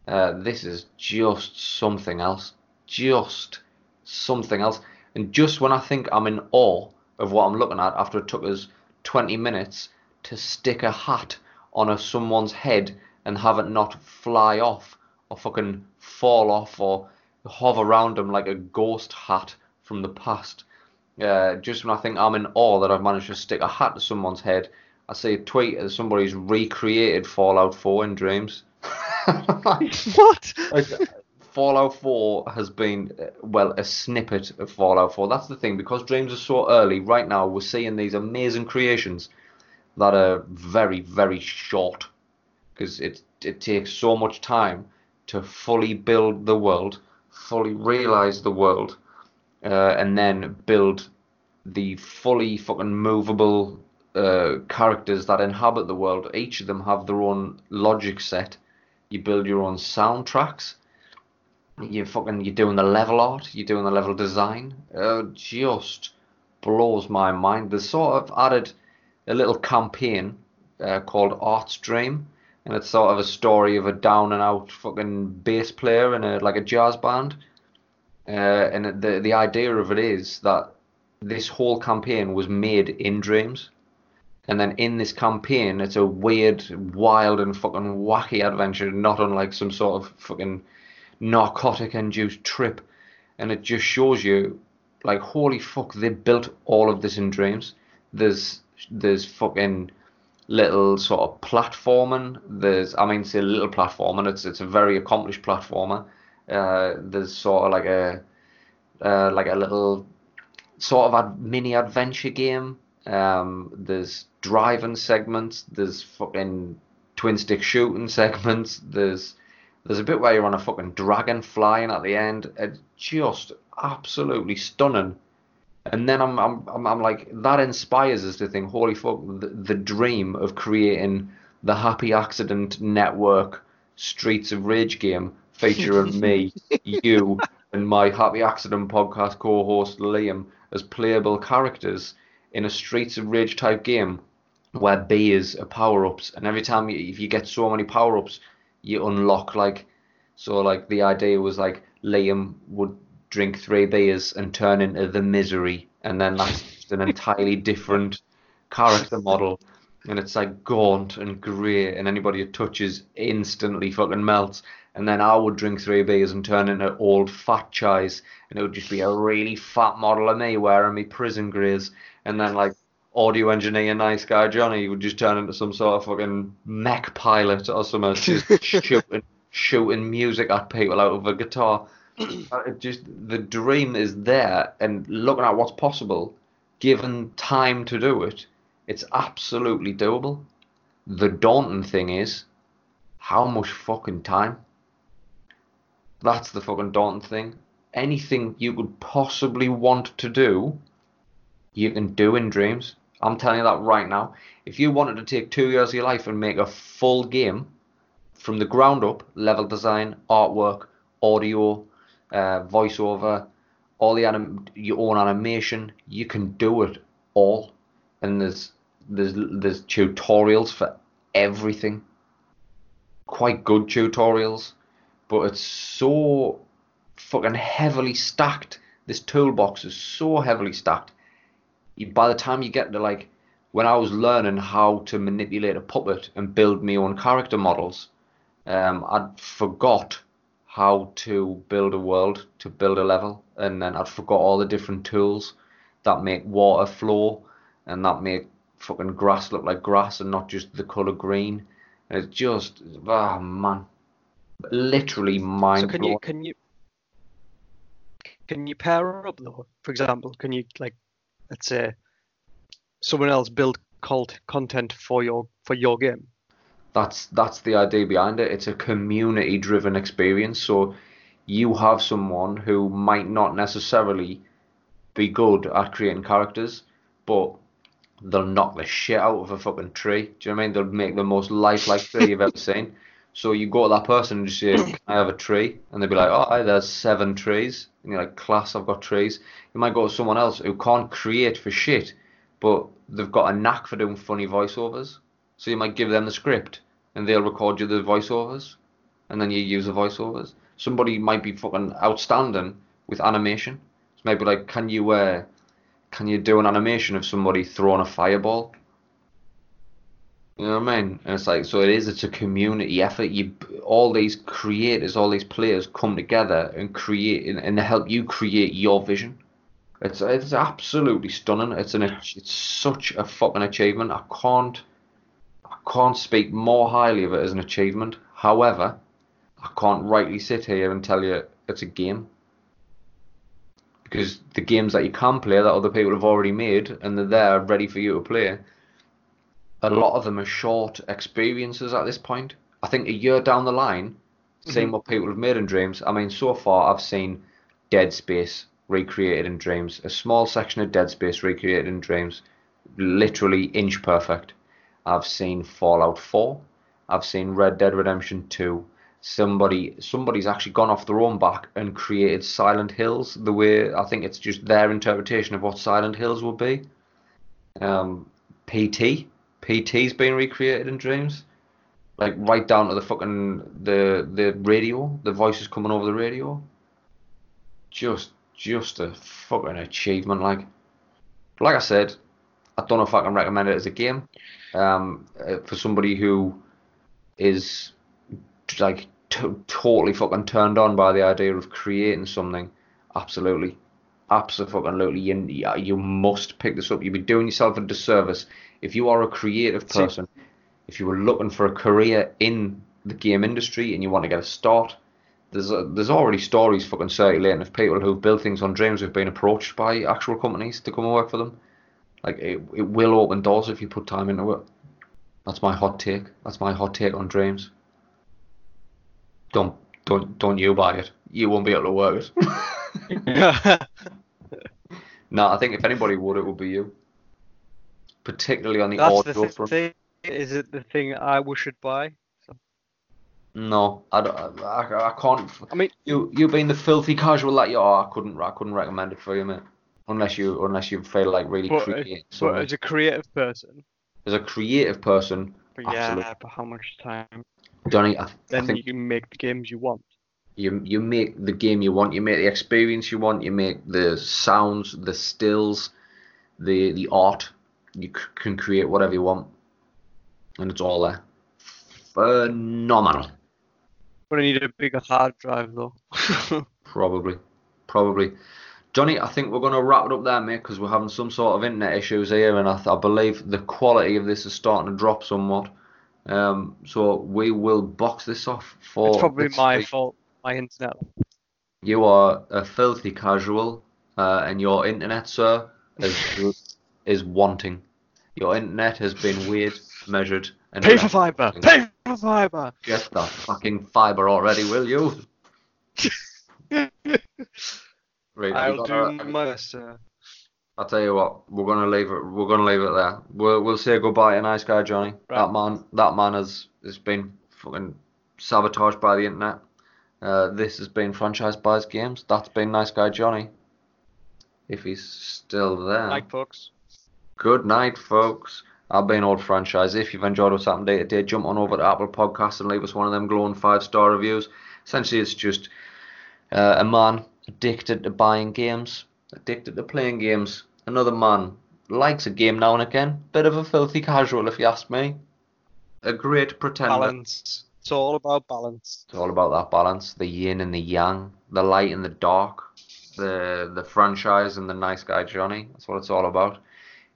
Uh, this is just something else. Just something else. And just when I think I'm in awe of what I'm looking at after it took us 20 minutes to stick a hat on a someone's head and have it not fly off or fucking fall off or hover around them like a ghost hat from the past. Uh, just when I think I'm in awe that I've managed to stick a hat to someone's head, I see a tweet that somebody's recreated Fallout 4 in dreams. like, What? Like, Fallout 4 has been, uh, well, a snippet of Fallout 4. That's the thing, because Dreams are so early, right now we're seeing these amazing creations that are very, very short. Because it, it takes so much time to fully build the world, fully realize the world, uh, and then build the fully fucking movable uh, characters that inhabit the world. Each of them have their own logic set. You build your own soundtracks. You fucking you're doing the level art. You're doing the level design. Uh, just blows my mind. They sort of added a little campaign uh, called Art's Dream, and it's sort of a story of a down and out fucking bass player in a like a jazz band. Uh, and the the idea of it is that this whole campaign was made in dreams. And then in this campaign, it's a weird, wild, and fucking wacky adventure, not unlike some sort of fucking narcotic-induced trip. And it just shows you, like, holy fuck, they built all of this in dreams. There's there's fucking little sort of platforming. There's, I mean, say little platforming. It's it's a very accomplished platformer. Uh, there's sort of like a uh, like a little sort of a mini adventure game. Um, there's driving segments. There's fucking twin stick shooting segments. There's there's a bit where you're on a fucking dragon flying at the end. It's just absolutely stunning. And then I'm I'm I'm, I'm like that inspires us to think, holy fuck, the, the dream of creating the Happy Accident Network Streets of Rage game featuring me, you, and my Happy Accident podcast co-host Liam as playable characters in a Streets of Rage type game where beers are power ups, and every time you, if you get so many power ups, you unlock like so like the idea was like Liam would drink three beers and turn into the misery, and then that's just an entirely different character model. And it's like gaunt and grey, and anybody it touches instantly fucking melts. And then I would drink three beers and turn into old fat chise, and it would just be a really fat model of me wearing me prison greys. And then like audio engineer, nice guy Johnny would just turn into some sort of fucking mech pilot or something, just shooting shooting music at people out of a guitar. Uh, just the dream is there, and looking at what's possible, given time to do it, it's absolutely doable. The daunting thing is, how much fucking time? That's the fucking daunting thing. Anything you could possibly want to do, you can do in dreams. I'm telling you that right now. If you wanted to take two years of your life and make a full game from the ground up, level design, artwork, audio, uh, voiceover, all the anim- your own animation, you can do it all. And there's there's there's tutorials for everything. Quite good tutorials, but it's so fucking heavily stacked. This toolbox is so heavily stacked. By the time you get to like when I was learning how to manipulate a puppet and build my own character models, um, I'd forgot how to build a world, to build a level, and then I'd forgot all the different tools that make water flow and that make fucking grass look like grass and not just the colour green. And it's just, oh man, literally mind So can you can you can you pair up though? For example, can you like let's say someone else build cult content for your for your game? That's that's the idea behind it. It's a community driven experience. So you have someone who might not necessarily be good at creating characters, but they'll knock the shit out of a fucking tree. Do you know what I mean? They'll make the most lifelike tree you've ever seen. So you go to that person and just say, Can I have a tree? And they'd be like, Oh, aye, there's seven trees. And you're like, Class, I've got trees. You might go to someone else who can't create for shit, but they've got a knack for doing funny voiceovers. So you might give them the script and they'll record you the voiceovers and then you use the voiceovers. Somebody might be fucking outstanding with animation. So maybe like, can you uh, can you do an animation of somebody throwing a fireball? You know what I mean? And it's like, so it is. It's a community effort. You, all these creators, all these players come together and create, and, and help you create your vision. It's it's absolutely stunning. It's an it's such a fucking achievement. I can't I can't speak more highly of it as an achievement. However, I can't rightly sit here and tell you it's a game because the games that you can play that other people have already made and they're there ready for you to play a lot of them are short experiences at this point. I think a year down the line seeing Mhm. what people have made in dreams. I mean so far i've seen dead space recreated in dreams a small section of dead space recreated in dreams literally inch perfect. I've seen fallout 4 i've seen red dead redemption 2 somebody somebody's actually gone off their own back and created Silent Hills the way I think it's just their interpretation of what Silent Hills would be. Um, PT, PT's been recreated in dreams, like right down to the fucking the the radio, the voices coming over the radio. Just just a fucking achievement, like. Like I said, I don't know if I can recommend it as a game. Um, uh, for somebody who is like t- totally fucking turned on by the idea of creating something. Absolutely, absolutely, you you must pick this up. You'd be doing yourself a disservice if you are a creative See- person. If you were looking for a career in the game industry and you want to get a start, there's a, there's already stories fucking circulating of people who've built things on dreams who've been approached by actual companies to come and work for them. Like it, it will open doors if you put time into it. That's my hot take. That's my hot take on dreams. Don't don't don't you buy it. You won't be able to work it. no, I think if anybody would, it would be you. Particularly on the That's the audio th- front. thing. Is it the thing I should buy? No, I, don't, I, I can't. I mean, You you being the filthy casual that you are, I couldn't I couldn't recommend it for you, mate. Unless you unless you feel like really but, creating uh, but as a creative person, As a creative person, but Absolutely. yeah, but how much time? Johnny, I, I think you can make the games you want. You you make the game you want, you make the experience you want, you make the sounds, the stills, the the art. You c- can create whatever you want, and it's all there. Phenomenal. But I need a bigger hard drive though. Probably, probably. Johnny, I think we're going to wrap it up there, mate, because we're having some sort of internet issues here, and I, th- I believe the quality of this is starting to drop somewhat. Um, so we will box this off for. it's probably my week. fault. My internet. You are a filthy casual, uh, and your internet, sir, is is wanting. Your internet has been weighed, measured, and Pay for fiber. Pay for fiber. Get the fucking fiber already, will you? Right, I'll do gotta- my best. Uh, I'll tell you what, we're gonna leave it. We're gonna leave it there. We'll we'll say goodbye to nice guy Johnny. Right. That man, that man has has been fucking sabotaged by the internet. Uh, this has been franchise buys games. That's been nice guy Johnny. If he's still there. Night, folks. Good night, folks. I've been old franchise. If you've enjoyed what's happened day to day, jump on over to Apple Podcasts and leave us one of them glowing five star reviews. Essentially, it's just uh, a man addicted to buying games, addicted to playing games. Another man likes a game now and again. Bit of a filthy casual, if you ask me. A great pretender. Balance. It's all about balance. It's all about that balance, the yin and the yang, the light and the dark, the the franchise and the nice guy Johnny. That's what it's all about.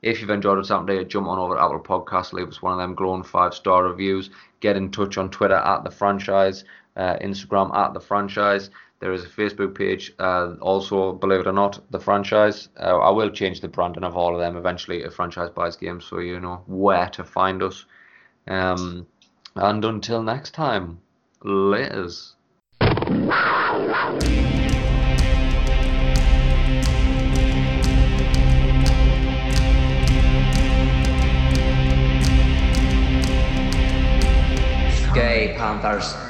If you've enjoyed happened today, jump on over to Apple Podcasts, leave us one of them glowing five star reviews. Get in touch on Twitter at the franchise, uh, Instagram at the franchise. There is a Facebook page, uh, also believe it or not, the franchise. Uh, I will change the branding of all of them eventually to franchise buys games, so you know where to find us. Um, and until next time, laters. Gay Panthers.